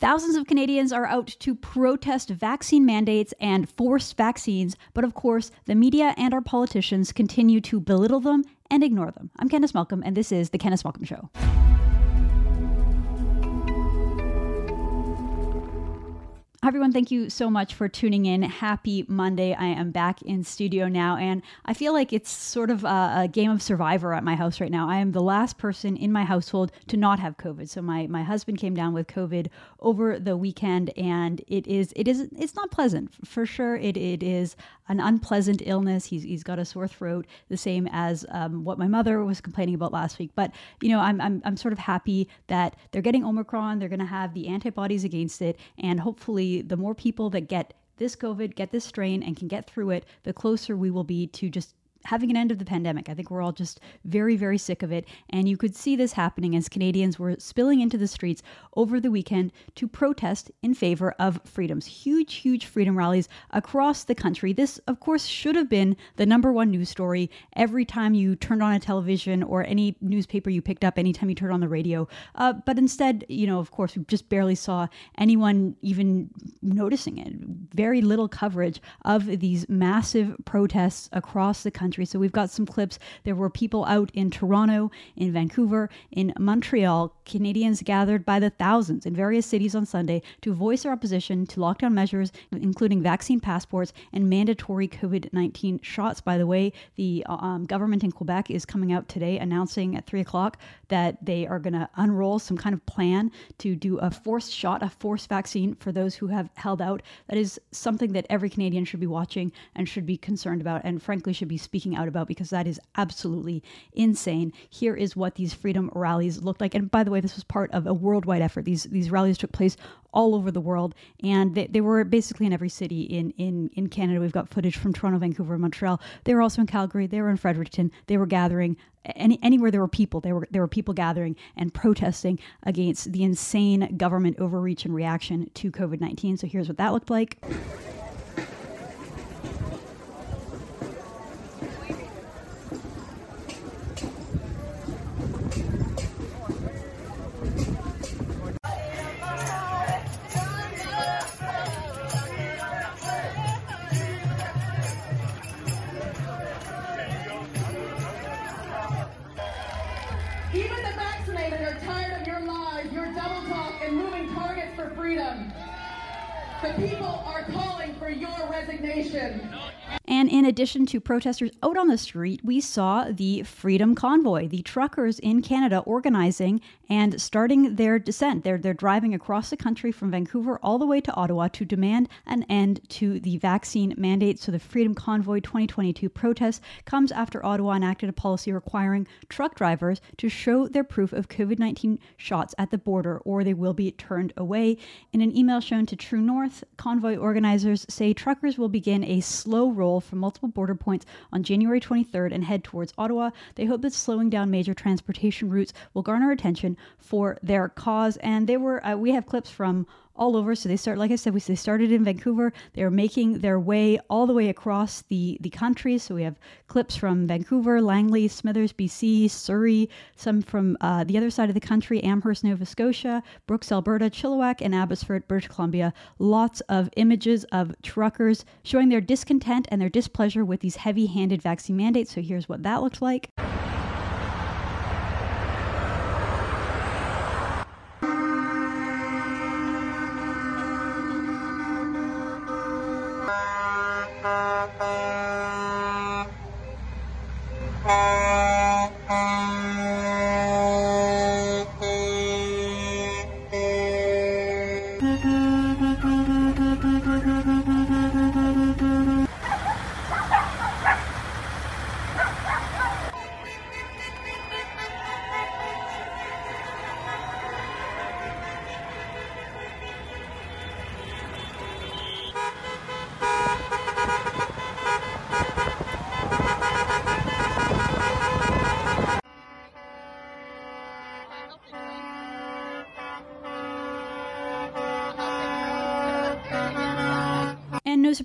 Thousands of Canadians are out to protest vaccine mandates and forced vaccines, but of course, the media and our politicians continue to belittle them and ignore them. I'm Candice Malcolm, and this is The Candice Malcolm Show. Everyone. Thank you so much for tuning in. Happy Monday. I am back in studio now, and I feel like it's sort of a, a, game of survivor at my house right now. I am the last person in my household to not have COVID. So my, my husband came down with COVID over the weekend, and it is it is it's not pleasant for sure. It it is an unpleasant illness. He's he's got a sore throat, the same as um, what my mother was complaining about last week. But you know, I'm I'm I'm sort of happy that they're getting Omicron. They're going to have the antibodies against it, and hopefully the more people that get this COVID, get this strain, and can get through it, the closer we will be to just having an end of the pandemic. I think we're all just very, very sick of it. And you could see this happening as Canadians were spilling into the streets over the weekend to protest in favor of freedoms. Huge, huge freedom rallies across the country. This, of course, should have been the number one news story every time you turned on a television or any newspaper you picked up, anytime you turned on the radio. Uh, but instead, you know, of course, we just barely saw anyone even noticing it. Very little coverage of these massive protests across the country country. So we've got some clips. There were people out in Toronto, in Vancouver, in Montreal. Canadians gathered by the thousands in various cities on Sunday to voice their opposition to lockdown measures, including vaccine passports and mandatory COVID 19 shots. By the way, the um, government in Quebec is coming out today announcing at 3 o'clock that they are going to unroll some kind of plan to do a forced shot, a forced vaccine for those who have held out. That is something that every Canadian should be watching and should be concerned about, and frankly, should be speaking speaking out about because that is absolutely insane. Here is what these freedom rallies looked like. And by the way, this was part of a worldwide effort. These these rallies took place all over the world, and they, they were basically in every city in, in, in Canada. We've got footage from Toronto, Vancouver, Montreal. They were also in Calgary. They were in Fredericton. They were gathering any, anywhere there were people. There were there were people gathering and protesting against the insane government overreach and reaction to COVID nineteen. So here's what that looked like. Addition to protesters out on the street, we saw the Freedom Convoy, the truckers in Canada organizing and starting their descent. They're, they're driving across the country from Vancouver all the way to Ottawa to demand an end to the vaccine mandate. So the Freedom Convoy 2022 protest comes after Ottawa enacted a policy requiring truck drivers to show their proof of COVID 19 shots at the border or they will be turned away. In an email shown to True North, convoy organizers say truckers will begin a slow roll from multiple border points on January 23rd and head towards Ottawa. They hope that slowing down major transportation routes will garner attention for their cause. And they were, uh, we have clips from all over. So they start, like I said, we they started in Vancouver. They're making their way all the way across the the country. So we have clips from Vancouver, Langley, Smithers, BC, Surrey, some from uh, the other side of the country, Amherst, Nova Scotia, Brooks, Alberta, Chilliwack, and Abbotsford, British Columbia. Lots of images of truckers showing their discontent and their displeasure with these heavy-handed vaccine mandates. So here's what that looked like.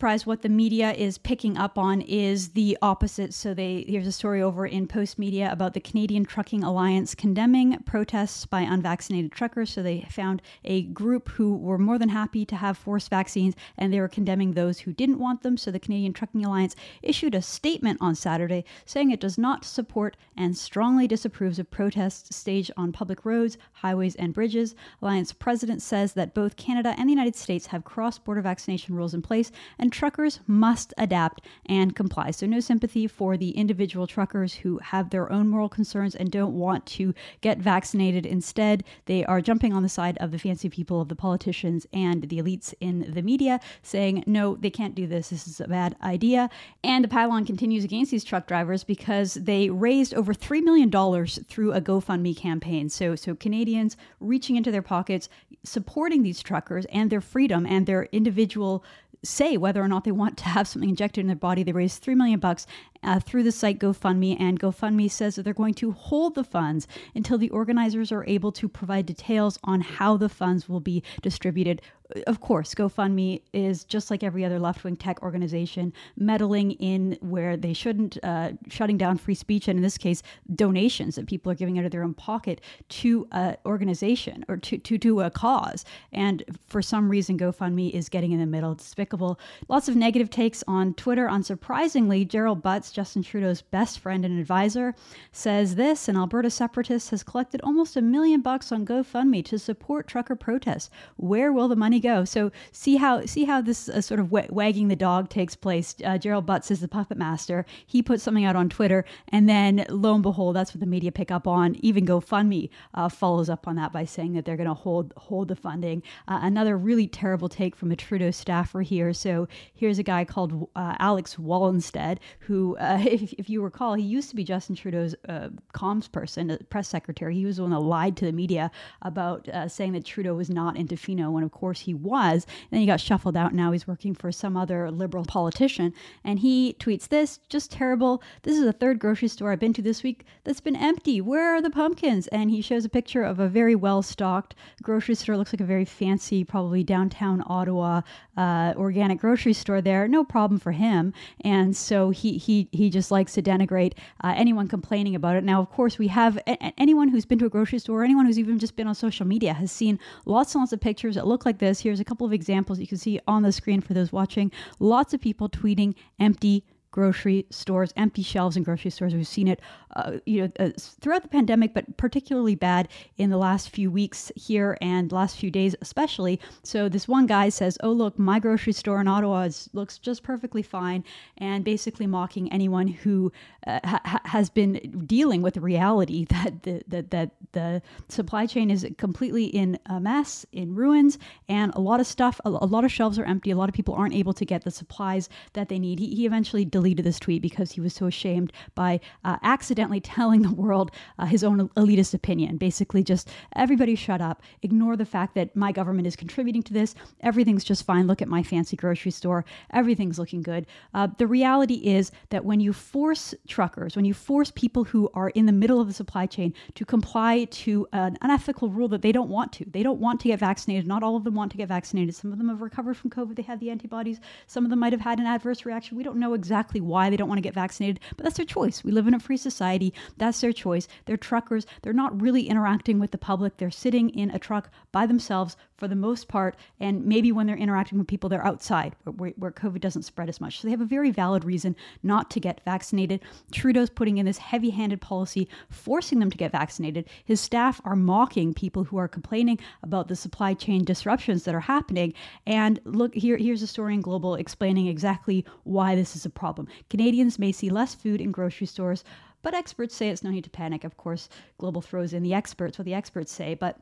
No surprise, what the media is picking up on is the opposite. So they here's a story over in Postmedia about the Canadian Trucking Alliance condemning protests by unvaccinated truckers. So they found a group who were more than happy to have forced vaccines, and they were condemning those who didn't want them. So the Canadian Trucking Alliance issued a statement on Saturday saying it does not support and strongly disapproves of protests staged on public roads, highways, and bridges. Alliance president says that both Canada and the United States have cross-border vaccination rules in place, and truckers must adapt and comply. So no sympathy for the individual truckers who have their own moral concerns and don't want to get vaccinated. Instead, they are jumping on the side of the fancy people, of the politicians, and the elites in the media, saying, no, they can't do this. This is a bad idea. And the pylon continues against these truck drivers because they raised over $3 million through a GoFundMe campaign. So, so Canadians reaching into their pockets, supporting these truckers and their freedom and their individual say whether or not they want to have something injected in their body. They raised three million bucks uh, through the site GoFundMe, and GoFundMe says that they're going to hold the funds until the organizers are able to provide details on how the funds will be distributed. Of course, GoFundMe is just like every other left wing tech organization, meddling in where they shouldn't, uh, shutting down free speech, and in this case, donations that people are giving out of their own pocket to an organization or to, to, to a cause. And for some reason, GoFundMe is getting in the middle. It's despicable. Lots of negative takes on Twitter. Unsurprisingly, Gerald Butts Justin Trudeau's best friend and advisor, says this an Alberta separatist has collected almost a million bucks on GoFundMe to support trucker protests. Where will the money go? So see how see how this uh, sort of wagging the dog takes place. Uh, Gerald Butts is the puppet master. He puts something out on Twitter, and then lo and behold, that's what the media pick up on. Even GoFundMe uh, follows up on that by saying that they're going to hold hold the funding. Uh, another really terrible take from a Trudeau staffer here. So here's a guy called uh, Alex Wellstead who uh, if, if you recall, he used to be Justin Trudeau's uh, comms person, uh, press secretary. He was the one that lied to the media about uh, saying that Trudeau was not in Tofino, when of course he was. And then he got shuffled out. And now he's working for some other liberal politician. And he tweets this just terrible. This is the third grocery store I've been to this week that's been empty. Where are the pumpkins? And he shows a picture of a very well stocked grocery store. Looks like a very fancy, probably downtown Ottawa uh, organic grocery store there. No problem for him. And so he, he he just likes to denigrate uh, anyone complaining about it. Now, of course, we have a- anyone who's been to a grocery store, anyone who's even just been on social media, has seen lots and lots of pictures that look like this. Here's a couple of examples you can see on the screen for those watching. Lots of people tweeting empty grocery stores, empty shelves in grocery stores. We've seen it, uh, you know, uh, throughout the pandemic, but particularly bad in the last few weeks here and last few days, especially. So this one guy says, "Oh, look, my grocery store in Ottawa is, looks just perfectly fine," and basically mocking anyone who uh, ha- has been dealing with the reality that the that that the supply chain is completely in a mess, in ruins, and a lot of stuff, a, a lot of shelves are empty. A lot of people aren't able to get the supplies that they need. He, he eventually deleted this tweet because he was so ashamed by uh, accidentally telling the world uh, his own elitist opinion. Basically, just everybody shut up, ignore the fact that my government is contributing to this. Everything's just fine. Look at my fancy grocery store. Everything's looking good. Uh, the reality is that when you force truckers, when you force people who are in the middle of the supply chain to comply to an unethical rule that they don't want to, they don't want to get vaccinated. Not all of them want to get vaccinated. Some of them have recovered from COVID. They have the antibodies. Some of them might have had an adverse reaction. We don't know exactly exactly why they don't want to get vaccinated, but that's their choice. We live in a free society. That's their choice. They're truckers. They're not really interacting with the public. They're sitting in a truck by themselves for the most part. And maybe when they're interacting with people, they're outside where, where COVID doesn't spread as much. So they have a very valid reason not to get vaccinated. Trudeau's putting in this heavy handed policy, forcing them to get vaccinated. His staff are mocking people who are complaining about the supply chain disruptions that are happening. And look, here, here's a story in Global explaining exactly why this is a problem problem. Canadians may see less food in grocery stores, but experts say it's no need to panic. Of course, Global throws in the experts, what the experts say, but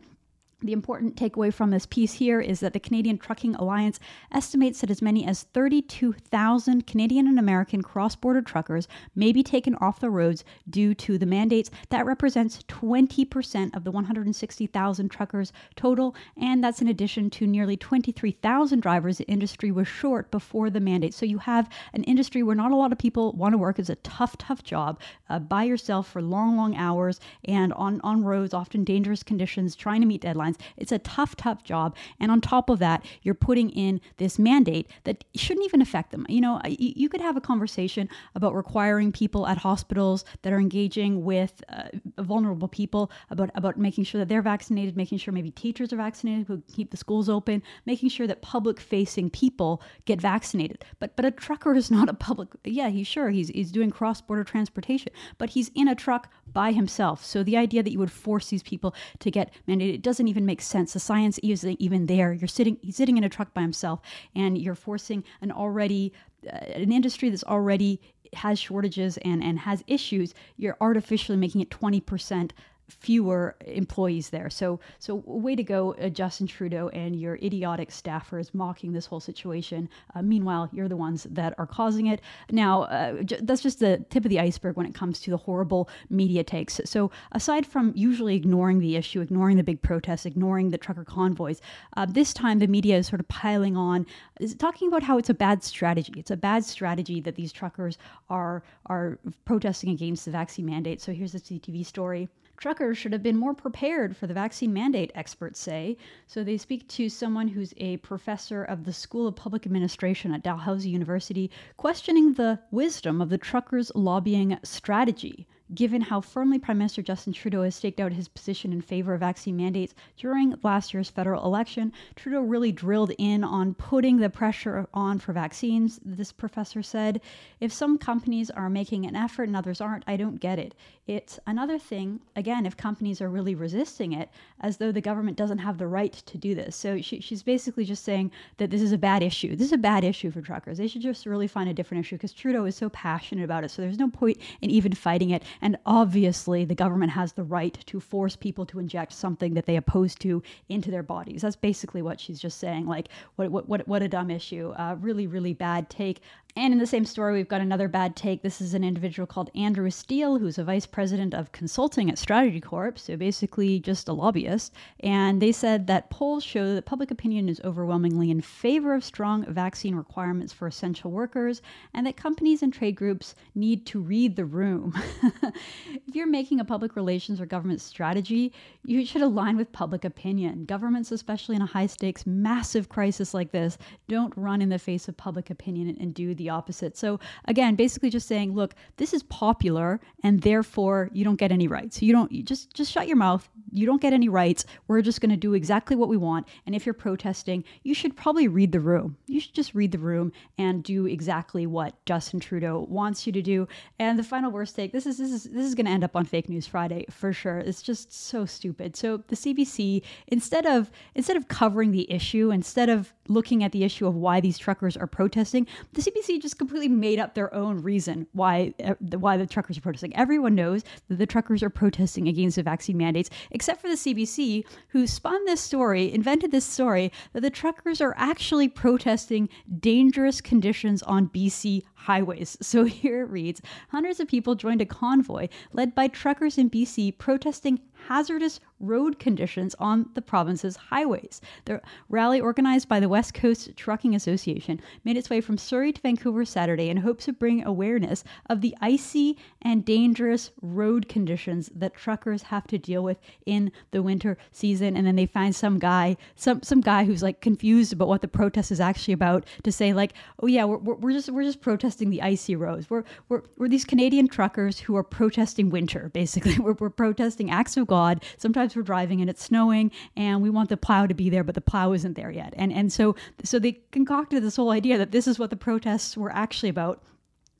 the important takeaway from this piece here is that the Canadian Trucking Alliance estimates that as many as 32,000 Canadian and American cross border truckers may be taken off the roads due to the mandates. That represents 20% of the 160,000 truckers total, and that's in addition to nearly 23,000 drivers the industry was short before the mandate. So you have an industry where not a lot of people want to work. It's a tough, tough job uh, by yourself for long, long hours and on, on roads, often dangerous conditions, trying to meet deadlines lines. It's a tough, tough job. And on top of that, you're putting in this mandate that shouldn't even affect them. You know, you could have a conversation about requiring people at hospitals that are engaging with uh, vulnerable people about, about making sure that they're vaccinated, making sure maybe teachers are vaccinated, who keep the schools open, making sure that public facing people get vaccinated. But but a trucker is not a public yeah, he's sure he's he's doing cross border transportation, but he's in a truck by himself. So the idea that you would force these people to get mandated, it doesn't even make sense. The science isn't even there. You're sitting he's sitting in a truck by himself and you're forcing an already uh, an industry that's already has shortages and and has issues, you're artificially making it 20% fewer employees there. So, so way to go, uh, Justin Trudeau and your idiotic staffers mocking this whole situation. Uh, meanwhile, you're the ones that are causing it. Now, uh, j- that's just the tip of the iceberg when it comes to the horrible media takes. So, aside from usually ignoring the issue, ignoring the big protests, ignoring the trucker convoys, uh, this time the media is sort of piling on, is talking about how it's a bad strategy. It's a bad strategy that these truckers are are protesting against the vaccine mandate. So here's the CTV story. Truckers should have been more prepared for the vaccine mandate, experts say. So they speak to someone who's a professor of the School of Public Administration at Dalhousie University, questioning the wisdom of the truckers' lobbying strategy given how firmly Prime Minister Justin Trudeau has staked out his position in favor of vaccine mandates during last year's federal election, Trudeau really drilled in on putting the pressure on for vaccines. This professor said, If some companies are making an effort and others aren't, I don't get it. It's another thing, again, if companies are really resisting it, as though the government doesn't have the right to do this. So she, she's basically just saying that this is a bad issue. This is a bad issue for truckers. They should just really find a different issue because Trudeau is so passionate about it. So there's no point in even fighting it. And obviously, the government has the right to force people to inject something that they oppose to into their bodies. That's basically what she's just saying. Like, what what what, what a dumb issue. Uh, really, really bad take. And in the same story, we've got another bad take. This is an individual called Andrew Steele, who's a vice president of consulting at Strategy Corp, so basically just a lobbyist. And they said that polls show that public opinion is overwhelmingly in favor of strong vaccine requirements for essential workers, and that companies and trade groups need to read the room. if you're making a public relations or government strategy, you should align with public opinion. Governments, especially in a high stakes, massive crisis like this, don't run in the face of public opinion and do the opposite. So again, basically just saying, look, this is popular and therefore you don't get any rights. You don't you just just shut your mouth. You don't get any rights. We're just going to do exactly what we want. And if you're protesting, you should probably read the room. You should just read the room and do exactly what Justin Trudeau wants you to do. And the final worst take, this is this is this is going to end up on Fake News Friday for sure. It's just so stupid. So the CBC instead of instead of covering the issue, instead of looking at the issue of why these truckers are protesting, the CBC just completely made up their own reason why uh, why the truckers are protesting. Everyone knows that the truckers are protesting against the vaccine mandates, except for the CBC, who spun this story, invented this story that the truckers are actually protesting dangerous conditions on BC highways. So here it reads Hundreds of people joined a convoy led by truckers in BC protesting hazardous road conditions on the province's highways. The rally, organized by the West Coast Trucking Association, made its way from Surrey to Vancouver Saturday in hopes of bringing awareness of the icy and dangerous road conditions that truckers have to deal with in the winter season. And then they find some guy, some some guy who's like confused about what the protest is actually about, to say like, "Oh yeah, we're, we're just we're just protesting the icy roads. We're we're, we're these Canadian truckers who are protesting winter. Basically, we're, we're protesting acts of God. Sometimes we're driving and it's snowing and we want the plow to be there, but the plow isn't there yet. And and so so they concocted this whole idea that this is what the protests were actually about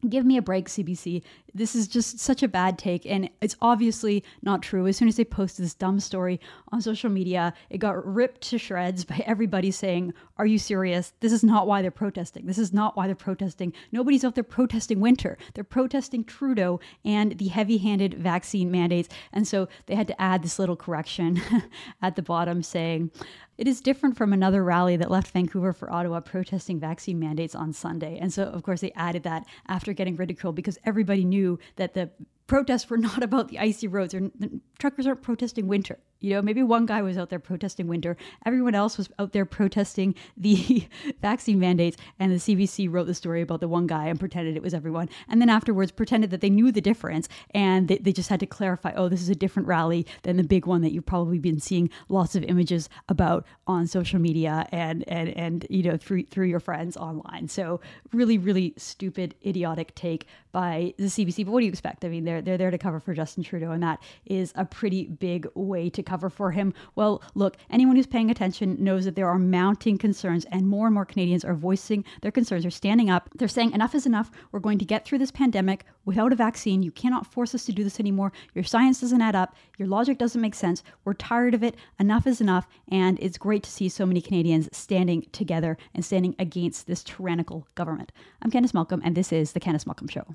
Give me a break, CBC. This is just such a bad take, and it's obviously not true. As soon as they posted this dumb story on social media, it got ripped to shreds by everybody saying, Are you serious? This is not why they're protesting. This is not why they're protesting. Nobody's out there protesting winter. They're protesting Trudeau and the heavy handed vaccine mandates. And so they had to add this little correction at the bottom saying, it is different from another rally that left Vancouver for Ottawa protesting vaccine mandates on Sunday. And so, of course, they added that after getting ridiculed because everybody knew that the protests were not about the icy roads or truckers aren't protesting winter. You know, maybe one guy was out there protesting winter. Everyone else was out there protesting the vaccine mandates. And the CBC wrote the story about the one guy and pretended it was everyone. And then afterwards pretended that they knew the difference. And they, they just had to clarify oh, this is a different rally than the big one that you've probably been seeing lots of images about on social media and, and, and you know, through, through your friends online. So, really, really stupid, idiotic take by the CBC. But what do you expect? I mean, they're, they're there to cover for Justin Trudeau. And that is a pretty big way to cover for him. Well, look, anyone who's paying attention knows that there are mounting concerns, and more and more Canadians are voicing their concerns. They're standing up. They're saying, enough is enough. We're going to get through this pandemic without a vaccine. You cannot force us to do this anymore. Your science doesn't add up. Your logic doesn't make sense. We're tired of it. Enough is enough. And it's great to see so many Canadians standing together and standing against this tyrannical government. I'm Candice Malcolm, and this is The Candice Malcolm Show.